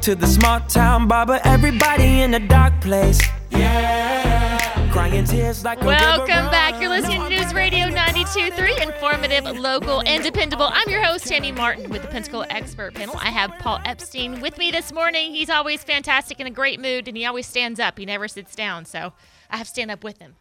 Wall to the small town barber, everybody in a dark place. Yeah, crying tears like Welcome river back. You're listening to News Radio 92.3, informative, local, and dependable. I'm your host, Tammy Martin, with the Pensacola Expert Panel. I have Paul Epstein with me this morning. He's always fantastic in a great mood, and he always stands up. He never sits down, so I have to stand up with him.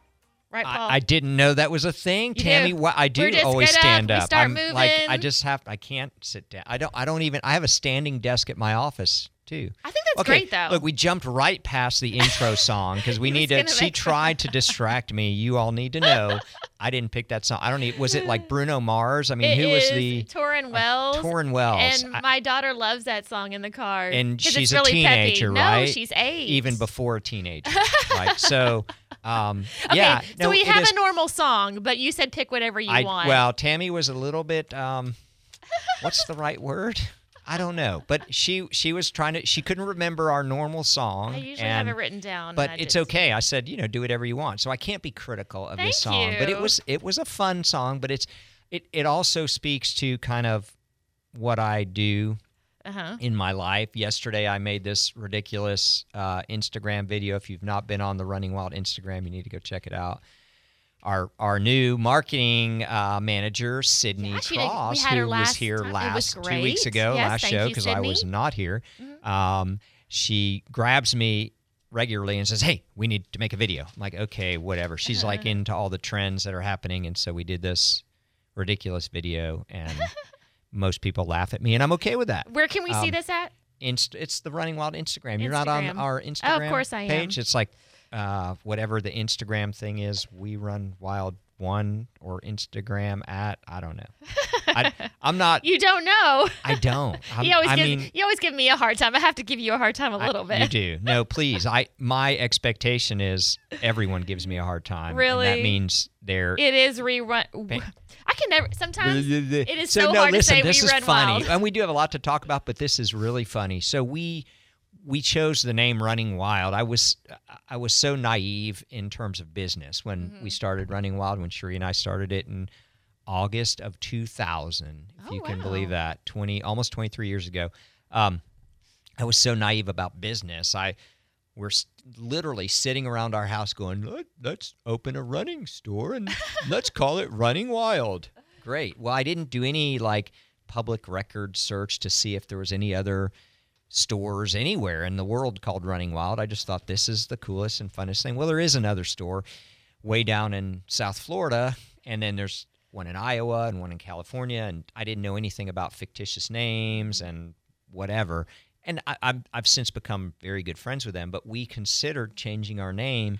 Right, Paul? I, I didn't know that was a thing, You Tammy. do. I do We're always get up, stand we up. start I'm like I just have I can't sit down. I don't I don't even I have a standing desk at my office too. I think that's okay, great, though. Look, we jumped right past the intro song because we need to. She tried to distract me. You all need to know. I didn't pick that song. I don't need. Was it like Bruno Mars? I mean, It who was the Torin Wells? Torin Wells? And I- my daughter loves that song in the car. And she's it's really a teenager, peppy. right? No, she's eight. even before a teenager, right? So, um, Okay, yeah. so no, we have is- a normal song, but you said pick whatever you I, want. Well, Tammy was a little bit. Um, what's the right word? I don't know, but she she was trying to. She couldn't remember our normal song. I usually and, have it written down. But it's okay. I said, you know, do whatever you want. So I can't be critical of this Thank song. But it was it was a fun song. But it's it it also speaks to kind of what I do Uh-huh. in my life. Yesterday, I made this ridiculous uh, Instagram video. If you've not been on the Running Wild Instagram, you need to go check it out. Our our new marketing uh, manager, Sydney Yeah, did- Cross, who was here time. Last two weeks ago, Yes, last show, because I was not here. Mm-hmm. Um, she grabs me regularly and says, "Hey, we need to make a video." I'm like, "Okay, whatever." She's like into all the trends that are happening, and so we did this ridiculous video, and most people laugh at me, and I'm okay with that. Where can we see Um, this at? Inst- it's the Running Wild Instagram. You're not on our Instagram. Oh, Instagram of course I am. page. It's like uh, whatever the Instagram thing is. We run Wild One or Instagram at I don't know. I, I'm not. You don't know. I don't. I'm, you always I give mean, you always give me a hard time. I have to give you a hard time a I- little bit. You do. No, please. I my expectation is everyone gives me a hard time. and Really? that means they're. It is rerun. Ba- I can never. Sometimes it is so, no, hard listen, to say this we is run funny, wild. and we do have a lot to talk about, but this is really funny. So we we chose the name Running Wild. I was I was so naive in terms of business when Mm-hmm. we started Running Wild. When Sheree and I started it in August of 2000, if Oh, you can wow. believe that, 20 almost 23 years ago. Um, I was so naive about business. I we're literally sitting around our house going, Let, let's open a running store and let's call it Running Wild. Great. Well, I didn't do any like public record search to see if there was any other stores anywhere in the world called Running Wild. I just thought this is the coolest and funnest thing. Well, there is another store way down in South Florida, and then there's one in Iowa and one in California, and I didn't know anything about fictitious names and whatever. And I, I've, I've since become very good friends with them, but we considered changing our name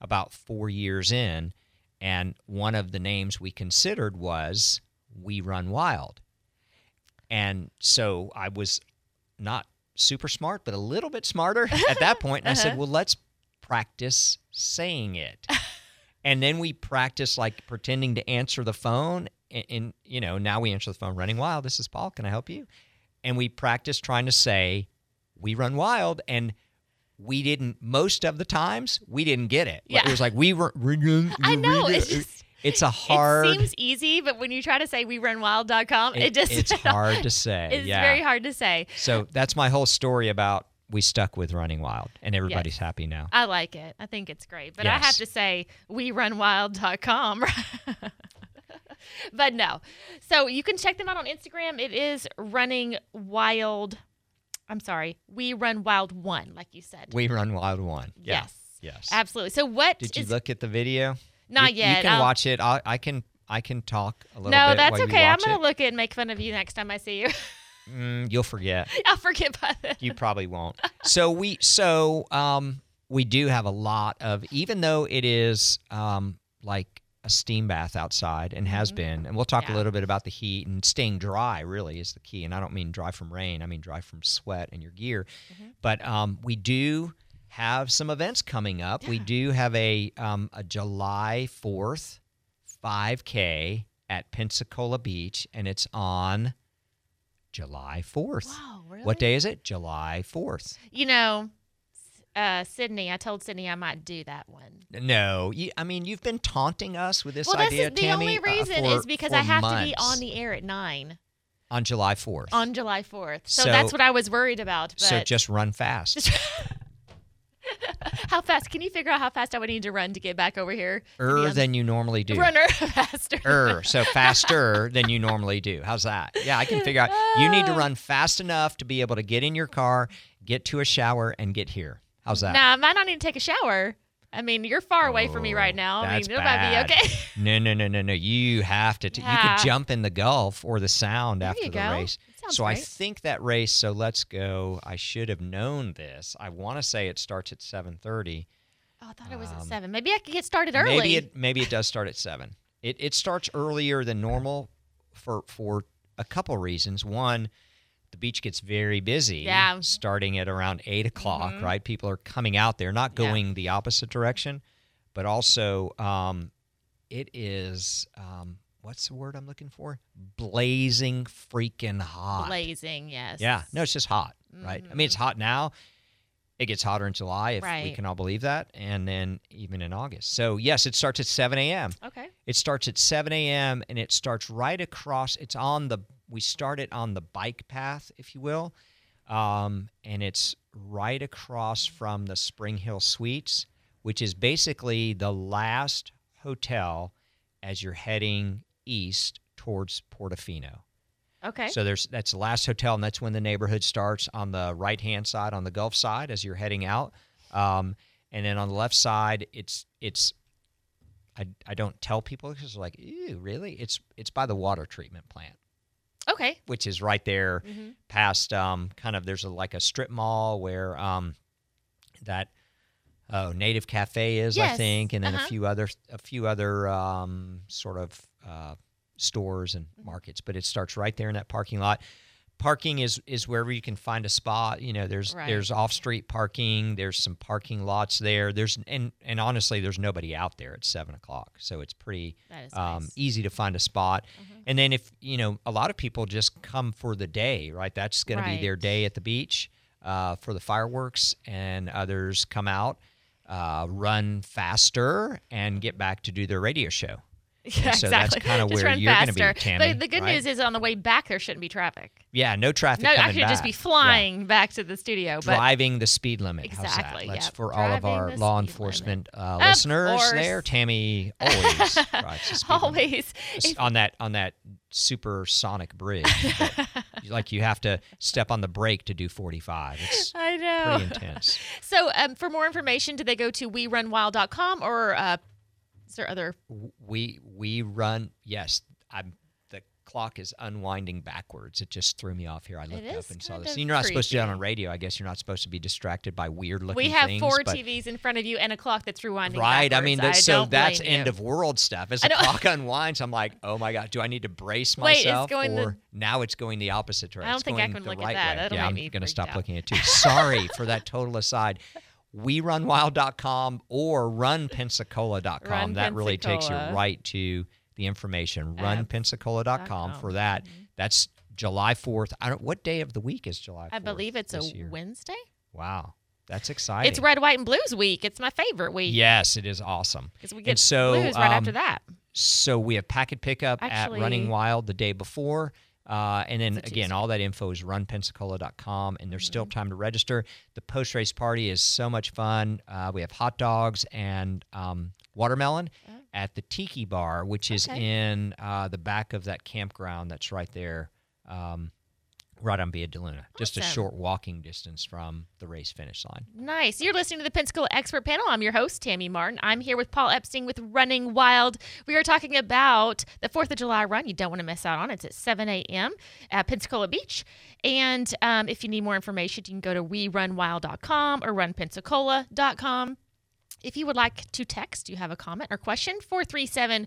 about four years in, and one of the names we considered was We Run Wild. And so I was not super smart, but a little bit smarter at that point. And I said, uh-huh. well, let's practice saying it. and then we practice like pretending to answer the phone. And, and, you know, now we answer the phone running wild. This is Paul. Can I help you? And we practice trying to say, we run wild. And we didn't, most of the times, we didn't get it. Yeah. It was like, we were, I know. It's just. It's a hard, It seems easy, but when you try to say we run wild.com, it, it- just it's hard to say. It's yeah. very hard to say. So that's my whole story about we stuck with running wild and everybody's happy now. I like it. I think it's great. But I have to say we run wild.com. but no. So you can check them out on Instagram. It is running wild. I'm sorry. We run wild one, like you said. We run wild one. Yeah. Yes. Yes. Absolutely. So what Did you is- look at the video? Not you, yet. You can I'll- watch it. I, I can I can talk a little No, bit. that's okay. I'm gonna it. look at and make fun of you next time I see you. Mm, you'll forget. I'll forget by then. You probably won't. So we so um we do have a lot of even though it is um like a steam bath outside and has been and we'll talk Mm-hmm. Yeah. a little bit about the heat and staying dry really is the key and I don't mean dry from rain I mean dry from sweat and your gear Mm-hmm. but um we do have some events coming up we do have a um a July 4th 5k at Pensacola Beach and it's on July 4th Wow, really? what day is it? July 4th. You know, uh, Sydney. I told Sydney I might do that one. No, you, I mean, you've been taunting us with this well, this idea, is the Tammy. only uh, reason for- is because I have to be on the air at nine. on July 4th. on July 4th. So, So- that's what I was worried about. But so just run fast. how fast? Can you figure out how fast I would need to run to get back over here? Er than you normally do. runner faster. Er, so faster than you normally do. How's that? Yeah, I can figure out. You need to run fast enough to be able to get in your car, get to a shower, and get here. How's that? Now, I might not need to take a shower. I mean, you're far away from me right Oh, now. I mean, it might bad. be okay. No, no, no, no, no. You have to. T- You Yeah. could jump in the Gulf or the Sound There after you the go. race. Sounds So I think that race. So let's go. I should have known this. I want to say it starts at seven thirty. Oh, I thought it was at Um, seven. Maybe I could get started early. Maybe it maybe it does start at seven. It it starts earlier than normal for for a couple reasons. One, the beach gets very busy. Yeah. Starting at around eight o'clock, Mhm. right? People are coming out there, not Yeah. going the opposite direction, but also um, it is um, what's the word I'm looking for? Blazing freaking hot. blazing. Yes. Yeah. No, it's just hot, right? I mean, it's hot now. It gets hotter in July, if we can all believe that, and then even in August. So yes, it starts at 7 a.m. Okay. It starts at 7 a.m. and it starts right across. It's on the. We start it on the bike path, if you will, um, and it's right across from the Spring Hill Suites, which is basically the last hotel as you're heading east towards Portofino. Okay. So there's that's the last hotel, and that's when the neighborhood starts on the right hand side, on the Gulf side, as you're heading out. Um, and then on the left side, it's it's. I, I don't tell people because they're like, ew, really? It's it's by the water treatment plant, okay. which is right there Mhm. past um, kind of there's a, like a strip mall where um, that oh Native Cafe is I think, and then uh-huh. a few other a few other um, sort of uh, stores and Mm-hmm. markets. But it starts right there in that parking lot. Parking is is wherever you can find a spot. You know, there's Right. there's off street parking. There's some parking lots there. There's and and honestly, there's nobody out there at seven o'clock, so it's pretty um, nice. Mm-hmm. easy to find a spot. And then if you know, a lot of people just come for the day, right? That's going to be their day at the beach uh, for the fireworks, and others come out, uh, run faster, and get back to do their radio show. Yeah, so that's exactly. kinda Just where run you're gonna be, faster. Tammy, The, the good right? news is on the way back there shouldn't be traffic. Yeah, no traffic No, I should just be back. Yeah. flying back to the studio. But Driving the speed limit. How's Exactly, that? That's yep. for all of our law enforcement uh, listeners there. Tammy always drives the speed limit. always, on that on that supersonic bridge. like you have to step on the brake to do 45. It's I know. pretty intense. So, um, for more information, do they go to werunwild.com or uh, is there other? We we run. Yes, I'm. The clock is unwinding backwards. It just threw me off here. I looked up and saw this. of You're not supposed to do that on radio. I guess you're not supposed to be distracted by weird looking We have things. four TVs in front of you and a clock that's rewinding. Right. I mean, backwards. that's, so that's end you. of world stuff. As I the clock unwinds, I'm like, oh my god, do I need to brace Wait, it's myself? going the- now it's going the opposite direction. I don't It's think I going can the look at right that. way. That'll yeah, I'm going to stop out. looking at it too. Sorry for that total aside. WeRunWild.com or RunPensacola.com. that really takes you right to the information. RunPensacola.com com. for that. That's July 4th. I don't. What day of the week is July? 4th I believe it's a year? Wednesday. Wow, that's exciting. It's Red, White, and Blues week. It's my favorite week. Yes, it is awesome. Because we And get so, blues right after um, that. So we have packet pickup Actually- at Running Wild the day before. Uh, and then again, all that info is runpensacola.com, and there's still Mm-hmm. time to register. The post race party is so much fun. Uh, we have hot dogs and um, watermelon at the Tiki Bar, which is Oh. In uh, the back of that campground that's right there, um, right on Via de Luna, just a short walking distance from the race finish line. Nice. You're listening to the Pensacola Expert Panel. I'm your host, Tammy Martin. I'm here with Paul Epstein with Running Wild. We are talking about the 4th of July run. You don't want to miss out on it. It's at 7 a.m. at Pensacola Beach. And um, if you need more information, you can go to werunwild.com or runpensacola.com. If you would like to text, you have a comment or question, 437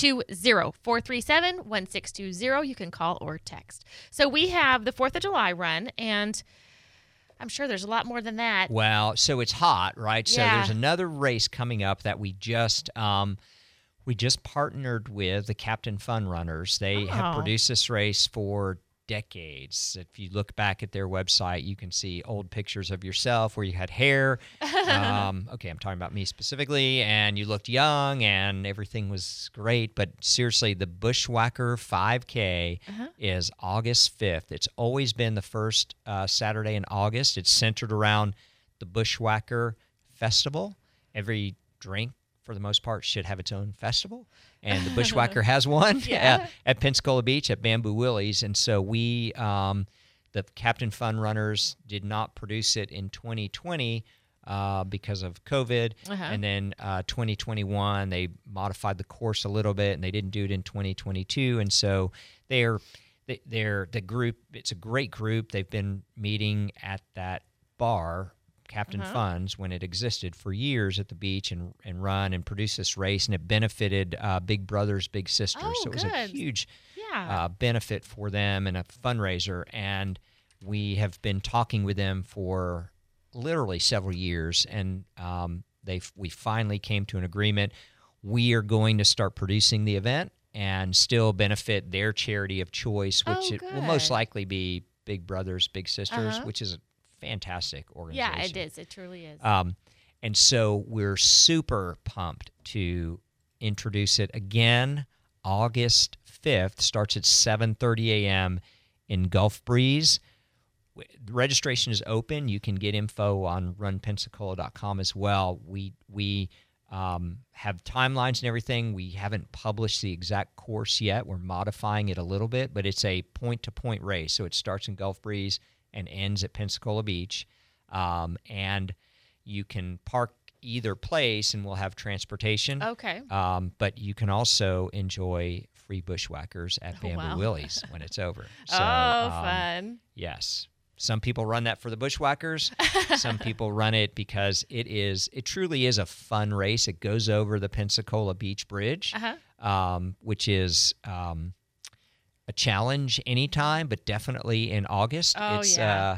1620. 437 1620. You can call or text. So we have the 4th of July run, and I'm sure there's a lot more than that. Well, so it's hot, right? So there's another race coming up that we just um, we just partnered with the Captain Fun Runners. They have Oh. produced this race for decades. If you look back at their website, you can see old pictures of yourself where you had hair. um, okay, I'm talking about me specifically, and you looked young and everything was great. But seriously, the Bushwhacker 5K Uh-huh. is August 5th. It's always been the first uh, Saturday in August. It's centered around the Bushwhacker Festival. Every drink, for the most part, should have its own festival. And the Bushwhacker has one Yeah. at, at Pensacola Beach at Bamboo Willie's. And so we, um, the Captain Fun Runners, did not produce it in 2020 uh, because of COVID. Uh-huh. And then uh, 2021, they modified the course a little bit and they didn't do it in 2022. And so they're, they- they're the group, it's a great group. They've been meeting at that bar Captain Uh-huh. Funds when it existed for years at the beach and, and run and produce this race, and it benefited uh, Big Brothers Big Sisters. Oh, so it was a huge Yeah. uh, benefit for them and a fundraiser. And we have been talking with them for literally several years, and um, they we finally came to an agreement. We are going to start producing the event and still benefit their charity of choice, which Oh, it will most likely be Big Brothers Big Sisters, Uh-huh. which is a fantastic organization. yeah, it is. It truly is. Um, and so we're super pumped to introduce it again. August 5th starts at 7:30 a.m. in Gulf Breeze. Registration is open. You can get info on runpensacola.com as well. We we um, have timelines and everything. We haven't published the exact course yet. We're modifying it a little bit, but it's a point-to-point race. So it starts in Gulf Breeze and ends at Pensacola Beach, um, and you can park either place, and we'll have transportation. okay. Um, but you can also enjoy free bushwhackers at Oh, Bamboo wow. Willie's when it's over. So, oh, um, fun. Yes. Some people run that for the bushwhackers. Some people run it because it is it truly is a fun race. It goes over the Pensacola Beach Bridge, Uh-huh. um, which is um, a challenge anytime, but definitely in August. Oh, it's yeah. uh,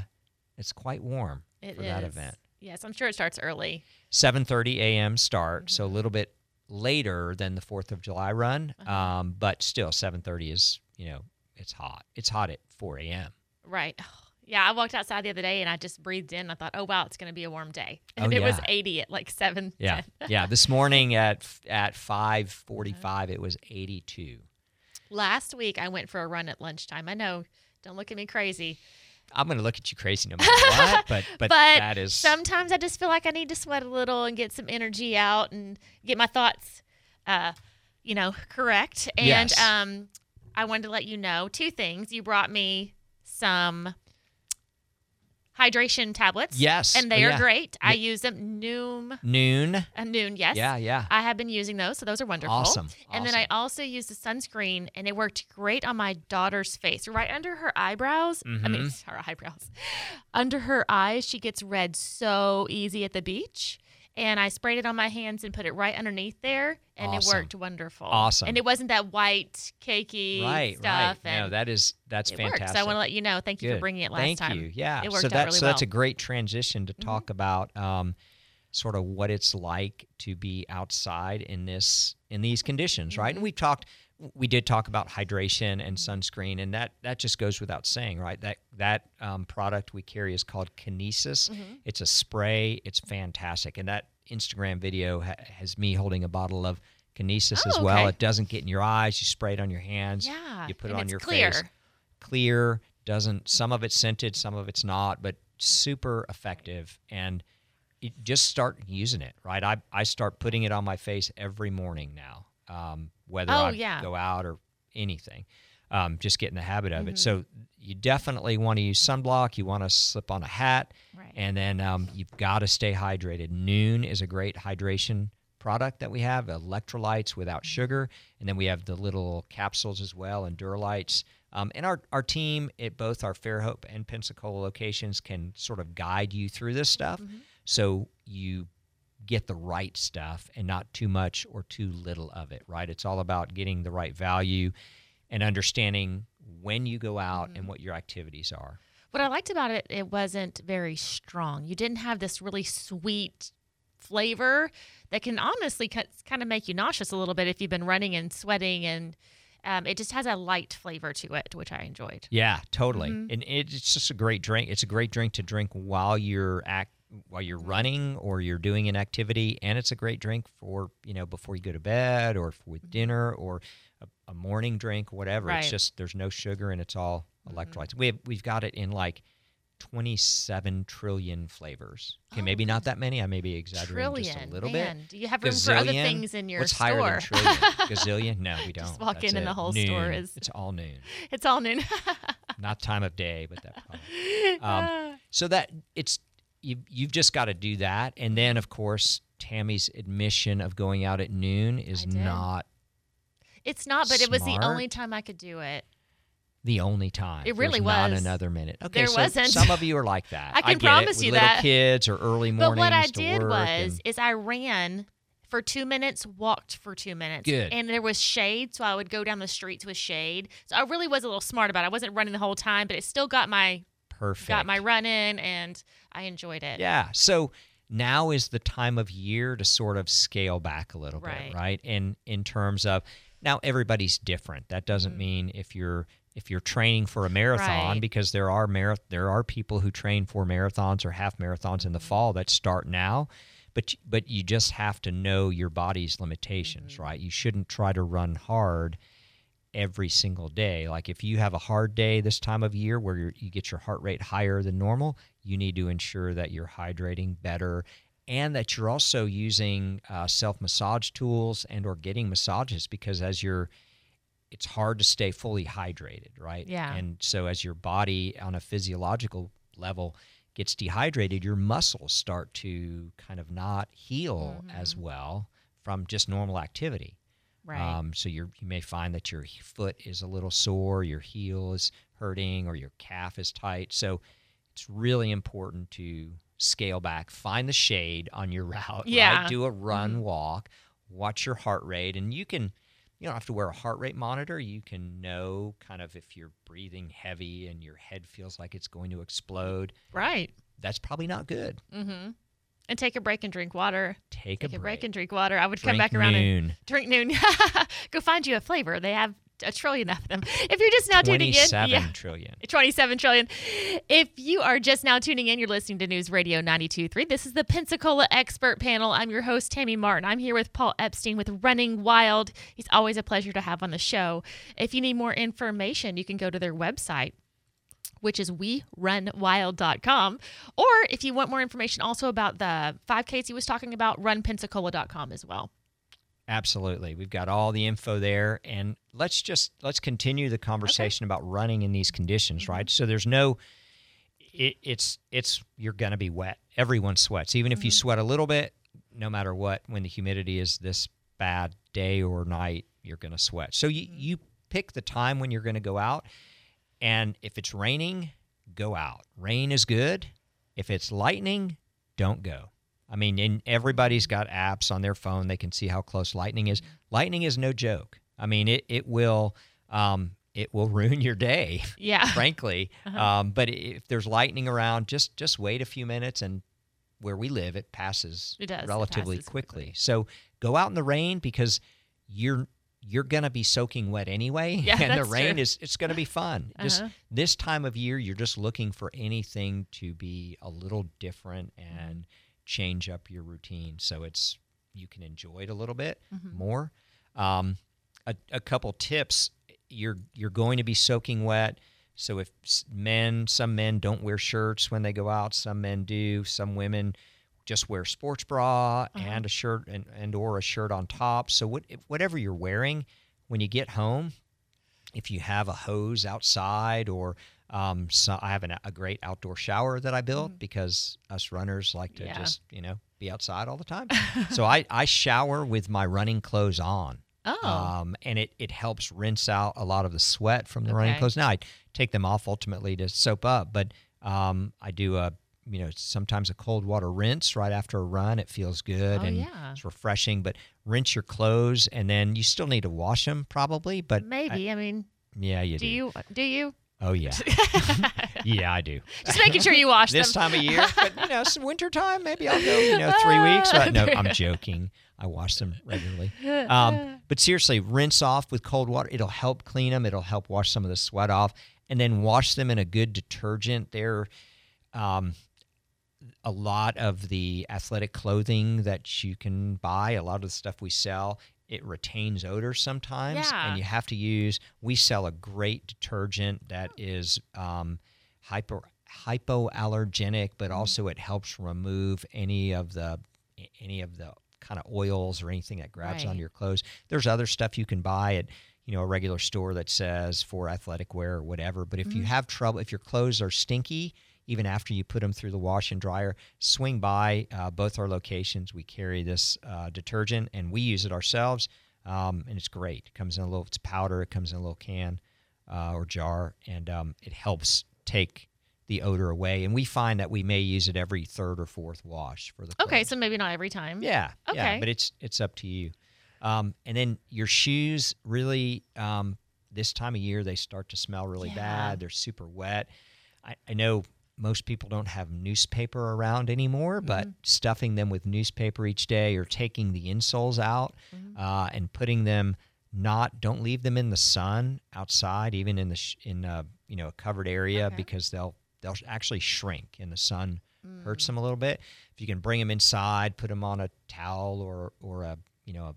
it's quite warm It is. for that event. Yes, I'm sure it starts early. 7:30 a.m. start, so a Mm-hmm. little bit later than the Fourth of July run, Uh-huh. um, but still 7:30 is you know it's hot. It's hot at 4 a.m. Right. Yeah, I walked outside the other day and I just breathed in. I thought, oh wow, it's going to be a warm day, Oh, and it was 80 at like seven. Yeah, yeah. This morning at at 5:45, Uh-huh. it was 82. Last week I went for a run at lunchtime. I know. Don't look at me crazy. I'm gonna look at you crazy no matter what, but but, But that is Sometimes I just feel like I need to sweat a little and get some energy out and get my thoughts, uh, you know, correct. And Yes. um, I wanted to let you know two things. You brought me some hydration tablets. Yes. And they Oh, are great. I Yeah. use them Nuun, Nuun. uh, Nuun, yes. Yeah, yeah. I have been using those, so those are wonderful. Awesome. And then I also used the sunscreen, and it worked great on my daughter's face, right under her eyebrows. I mean, Mm-hmm. her eyebrows. Under her eyes, she gets red so easy at the beach. And I sprayed it on my hands and put it right underneath there, and Awesome. it worked wonderful. Awesome. And it wasn't that white, cakey right, stuff. right. And No, that is that's fantastic. worked. So I want to let you know. Thank you for bringing it last Thank time. Thank you. Yeah. It worked so out that's really so that's a. Mm-hmm. great transition to talk about um, sort of what it's like to be outside in this in these conditions, right? Mm-hmm. And we've talked we did talk about hydration and sunscreen and that that just goes without saying, right? That that um, product we carry is called Kinesys. Mm-hmm. It's a spray. It's fantastic. And that Instagram video ha- has me holding a bottle of Kinesys as Oh, well. okay. It doesn't get in your eyes. You spray it on your hands. Yeah. You put it on it's your clear. face clear doesn't some of it's scented some of it's not but super effective and it, just start using it right I, I start putting it on my face every morning now um, whether Oh, I yeah. go out or anything um, just get in the habit of Mm-hmm. it so you definitely want to use sunblock you want to slip on a hat Right. and then um, you've got to stay hydrated Nuun is a great hydration product that we have electrolytes without sugar and then we have the little capsules as well and duralights um, and our, our team at both our fairhope and pensacola locations can sort of guide you through this stuff so you get the right stuff and not too much or too little of it right it's all about getting the right value and understanding when you go out and what your activities are What I liked about it, it wasn't very strong. You didn't have this really sweet flavor that can honestly kind of make you nauseous a little bit if you've been running and sweating and um, it just has a light flavor to it, which I enjoyed. Yeah, totally. Mhm. And it's just a great drink. It's a great drink to drink while you're act while you're running or you're doing an activity, and it's a great drink for you know before you go to bed or with dinner or a, a morning drink, whatever. Right. It's just there's no sugar and it's all Mhm. electrolytes. We have, we've got it in like. 27 trillion flavors. Okay, Oh, maybe not that many. I may be exaggerating Trillion, just a little man. bit. Do you have room for other things in your What's store? higher than trillion? Gazillion? No, we don't. Just walk That's in and the it. whole store is- It's all Nuun. it's all Nuun. Not time of day, but that. Um, So that it's you you've just got to do that, and then of course Tammy's admission of going out at noon is not it's not, but it was the only time I could do it. the only time. It really There's Not was. another minute. Okay, There so wasn't. some of you are like that. I can get promise it, you little that. kids or early mornings. But what I did was and- is I ran for two minutes, walked for two minutes. Good. And there was shade, so I would go down the streets with shade. So I really was a little smart about it. I wasn't running the whole time, but it still got my perfect. got my run in and I enjoyed it. Yeah. So now is the time of year to sort of scale back a little Right. bit, right? And in terms of now everybody's different. That doesn't Mhm. mean if you're if you're training for a marathon Right. because there are marath- there are people who train for marathons or half marathons in the Mm-hmm. fall that start now. But but you just have to know your body's limitations, Mm-hmm. right? You shouldn't try to run hard every single day. Like if you have a hard day this time of year where you're, you get your heart rate higher than normal, you need to ensure that you're hydrating better and that you're also using uh, self massage tools and or getting massages because as you're it's hard to stay fully hydrated, right? Yeah. And so as your body on a physiological level gets dehydrated, your muscles start to kind of not heal as well from just normal activity. Right. Um, so you're, you may find that your foot is a little sore, your heel is hurting, or your calf is tight. So it's really important to scale back, find the shade on your route, Yeah. right? do a run, Mhm. walk, watch your heart rate, and you can. You don't have to wear a heart rate monitor. You can know kind of if you're breathing heavy and your head feels like it's going to explode. right. That's probably not good. Mm-hmm. And take a break and drink water. Take, Take a, a break break. and drink water. I would come back around and drink Nuun. Go find you a flavor. They have a trillion of them. If you're just now tuning in, 27 yeah. trillion. 27 trillion. If you are just now tuning in, you're listening to News Radio 92.3. This is the Pensacola Expert Panel. I'm your host, Tammy Martin. I'm here with Paul Epstein with Running Wild. He's always a pleasure to have on the show. If you need more information, you can go to their website, which is werunwild.com. Or if you want more information also about the 5Ks he was talking about, runpensacola.com as well. Absolutely. We've got all the info there and let's just let's continue the conversation about running in these conditions, Mm-hmm. right? So there's no it, it's it's you're going to be wet. Everyone sweats. Even if you Mm-hmm. sweat a little bit, no matter what when the humidity is this bad day or night, you're going to sweat. So you Mm-hmm. you pick the time when you're going to go out and if it's raining, go out. Rain is good. If it's lightning, don't go. I mean, and everybody's got apps on their phone. They can see how close lightning is. Lightning is no joke. I mean, it it will um, it will ruin your day, Yeah. frankly. Uh-huh. Um, but if there's lightning around, just just wait a few minutes, and where we live, it passes It does. It relatively passes quickly. quickly. So go out in the rain because you're you're gonna be soaking wet anyway, Yeah, and the rain true. is it's gonna be fun. Just Uh-huh. this time of year, you're just looking for anything to be a little different and change up your routine so it's you can enjoy it a little bit Mhm. more. Um, a, a couple tips: you're you're going to be soaking wet. So if men, some men don't wear shirts when they go out. Some men do. Some women just wear sports bra Uh-huh. and a shirt and, and or a shirt on top. So what, whatever you're wearing when you get home, if you have a hose outside or um, so I have an, a great outdoor shower that I built because us runners like to Mm. Yeah. just you know be outside all the time. so I, I shower with my running clothes on. Oh. Um, and it, it helps rinse out a lot of the sweat from the running clothes. Now I take them off ultimately to soap up, but um, I do a you know sometimes a cold water rinse right after a run. It feels good Oh, and yeah. it's refreshing. But rinse your clothes and then you still need to wash them probably. But I- Maybe. I, mean, yeah, you do do. you? Do you? Oh yeah, yeah, I do. Just making sure you wash them this them. time of year. But you know, it's winter time. Maybe I'll go. You know, three weeks. But no, I'm joking. I wash them regularly. Um, but seriously, rinse off with cold water. It'll help clean them. It'll help wash some of the sweat off, and then wash them in a good detergent. They're um, a lot of the athletic clothing that you can buy, a lot of the stuff we sell, it retains odor sometimes, Yeah. and you have to use. We sell a great detergent that is um, hyper hypoallergenic, but also it helps remove any of the any of the kind of oils or anything that grabs Right. onto your clothes. There's other stuff you can buy at you know a regular store that says for athletic wear or whatever. But if you have trouble, if your clothes are stinky, even after you put them through the wash and dryer, swing by uh, both our locations. We carry this uh, detergent and we use it ourselves, um, and it's great. It comes in a little, it's powder. It comes in a little can uh, or jar, and um, it helps take the odor away. And we find that we may use it every third or fourth wash for the. Okay, clothes. so maybe not every time. Yeah. Okay. Yeah, but it's it's up to you. Um, and then your shoes really um, this time of year they start to smell really Yeah. bad. They're super wet. I, I know most people don't have newspaper around anymore, but Mm-hmm. stuffing them with newspaper each day or taking the insoles out Mm-hmm. uh, and putting them not don't leave them in the sun outside, even in the sh- in uh, you know a covered area Okay. because they'll they'll actually shrink and the sun Mm. hurts them a little bit. If you can bring them inside, put them on a towel or or a you know a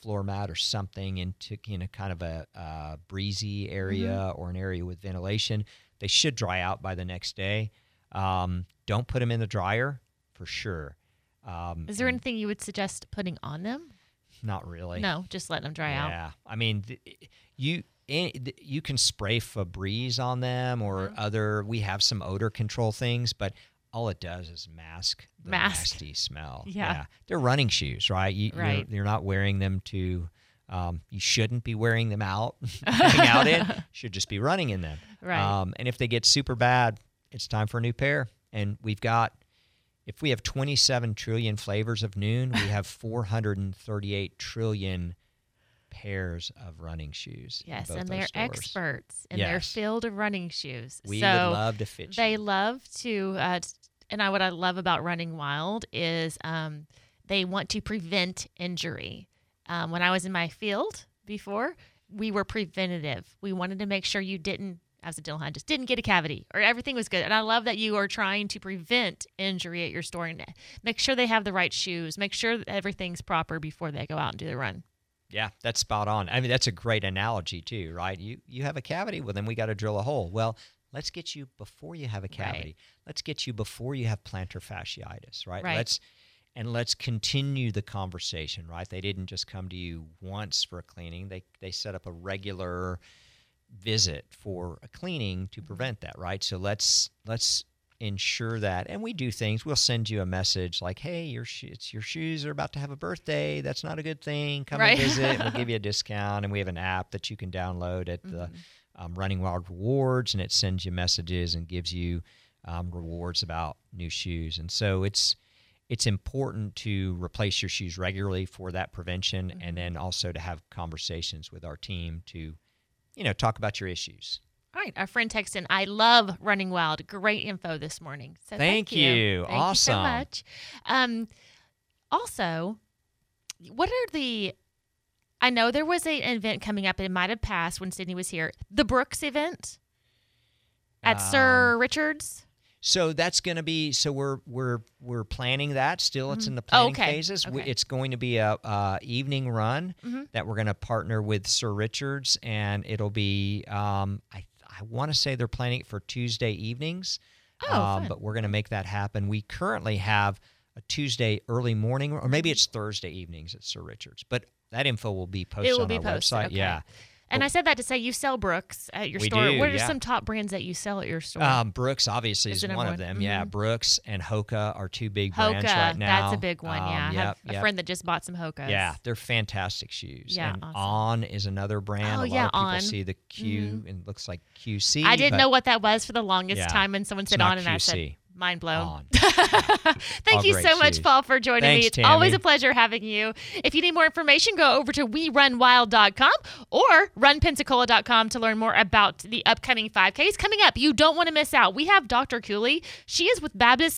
floor mat or something into in a kind of a, uh breezy area Mm-hmm. or an area with ventilation, they should dry out by the next day. Um, don't put them in the dryer for sure. Um, Is there and anything you would suggest putting on them? not really? No, just letting them dry out. Yeah, I mean, th- you th- you can spray Febreze on them or Mm-hmm. other. We have some odor control things, but all it does is mask the Mask. nasty smell. Yeah. they're running shoes, right? You, you're- Right. You're, not wearing them to. Um, you shouldn't be wearing them out, out in. Should just be running in them. Right. Um, and if they get super bad, it's time for a new pair. And we've got, if we have 27 trillion flavors of Nuun, we have 438 trillion pairs of running shoes. Yes, and they're stores. experts in their field of running shoes. We so would love to fit they you. love to, uh, and I, what I love about Running Wild is um, they want to prevent injury. Um, when I was in my field before, we were preventative. We wanted to make sure you didn't, as a dental hygienist, didn't get a cavity or everything was good. And I love that you are trying to prevent injury at your store and make sure they have the right shoes, make sure that everything's proper before they go out and do the run. Yeah, that's spot on. I mean, that's a great analogy too, right? You you have a cavity, well then we got to drill a hole. Well, let's get you before you have a cavity. Let's get you before you have plantar fasciitis, right? Right. Let's and let's continue the conversation, right? They didn't just come to you once for a cleaning. They they set up a regular visit for a cleaning to prevent that, right? So let's let's ensure that. And we do things. We'll send you a message like hey your sho- it's your shoes are about to have a birthday. That's not a good thing. Come Right. and visit. And we'll give you a discount. And we have an app that you can download at the um, running wild rewards and it sends you messages and gives you um, rewards about new shoes. And so it's it's important to replace your shoes regularly for that prevention and then also to have conversations with our team to you know talk about your issues All right, our friend texted in, I love Running Wild. Great info this morning. So thank, Thank you. Thank you so much. Um, also, what are the? I know there was a, an event coming up. It might have passed when Sydney was here. The Brooks event at Um, Sir Richards. So that's going to be so we're we're we're planning that still. It's in the Oh, planning okay. phases. Okay. It's going to be a, uh evening run Mhm. that we're going to partner with Sir Richards, and it'll be um, I I want to say they're planning it for Tuesday evenings, Oh, um, but we're going to make that happen. We currently have a Tuesday early morning, or maybe it's Thursday evenings at Sir Richards, but that info will be posted will on be our posted. website. okay. Yeah. And I said that to say you sell Brooks at your We store. do, what are yeah. some top brands that you sell at your store? Um, Brooks obviously Is is one of them. Yeah, Mhm. Brooks and Hoka are two big Hoka, brands right now. that's a big one. Um, yeah, I yep, have a yep. friend that just bought some Hokas. Yeah, they're fantastic shoes. Yeah, and awesome. On is another brand. Oh, a lot yeah, of people On. see the Q and it looks like QC. I didn't know what that was for the longest Yeah. time, and someone said on, and I said, QC. Mind blown. Thank All you so much. Paul, for joining me. Thanks, It's always a pleasure having you. If you need more information, go over to werunwild.com or runpensacola.com to learn more about the upcoming 5Ks coming up. You don't want to miss out. We have Dr. Cooley. She is with Baptist